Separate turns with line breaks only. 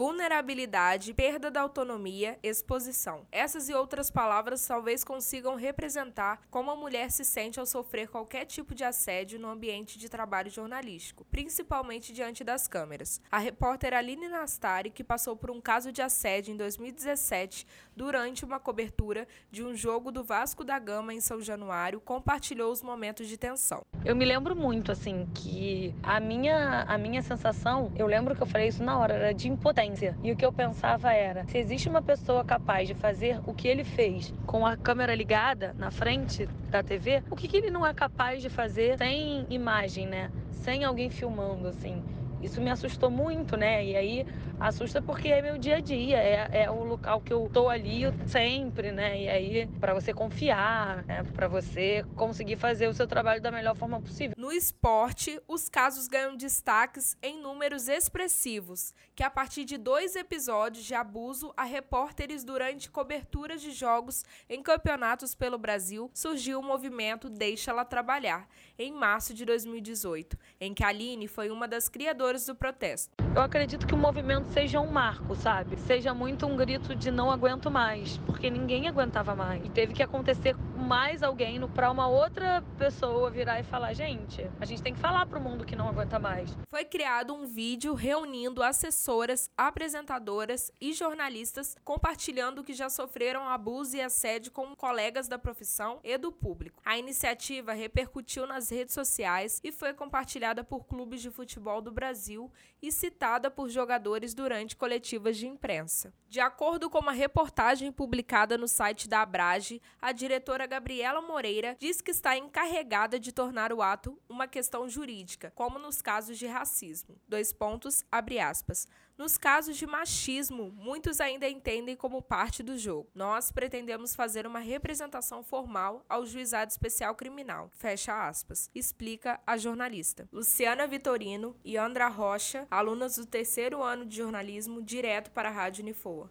vulnerabilidade, perda da autonomia, exposição. Essas e outras palavras talvez consigam representar como a mulher se sente ao sofrer qualquer tipo de assédio no ambiente de trabalho jornalístico, principalmente diante das câmeras. A repórter Aline Nastari, que passou por um caso de assédio em 2017 durante uma cobertura de um jogo do Vasco da Gama em São Januário, compartilhou os momentos de tensão.
Eu me lembro muito assim que a minha a minha sensação, eu lembro que eu falei isso na hora, era de impotência e o que eu pensava era: se existe uma pessoa capaz de fazer o que ele fez com a câmera ligada na frente da TV, o que, que ele não é capaz de fazer sem imagem, né? Sem alguém filmando, assim. Isso me assustou muito, né? E aí assusta porque é meu dia a dia, é, é o local que eu tô ali sempre, né? E aí para você confiar, né? para você conseguir fazer o seu trabalho da melhor forma possível.
No esporte, os casos ganham destaques em números expressivos, que a partir de dois episódios de abuso a repórteres durante coberturas de jogos em campeonatos pelo Brasil, surgiu o movimento Deixa Ela Trabalhar, em março de 2018, em que a Aline foi uma das criadoras do protesto.
Eu acredito que o movimento seja um marco, sabe? Seja muito um grito de não aguento mais, porque ninguém aguentava mais. E teve que acontecer mais alguém para uma outra pessoa virar e falar: gente, a gente tem que falar para o mundo que não aguenta mais.
Foi criado um vídeo reunindo assessoras, apresentadoras e jornalistas compartilhando que já sofreram abuso e assédio com colegas da profissão e do público. A iniciativa repercutiu nas redes sociais e foi compartilhada por clubes de futebol do Brasil e citada por jogadores durante coletivas de imprensa. De acordo com uma reportagem publicada no site da Abrage, a diretora Gabriela Moreira diz que está encarregada de tornar o ato uma questão jurídica, como nos casos de racismo. Dois pontos, abre aspas. Nos casos de machismo, muitos ainda entendem como parte do jogo. Nós pretendemos fazer uma representação formal ao Juizado Especial Criminal. Fecha aspas. Explica a jornalista. Luciana Vitorino e Andra Rocha, alunas do terceiro ano de jornalismo, direto para a Rádio Unifoa.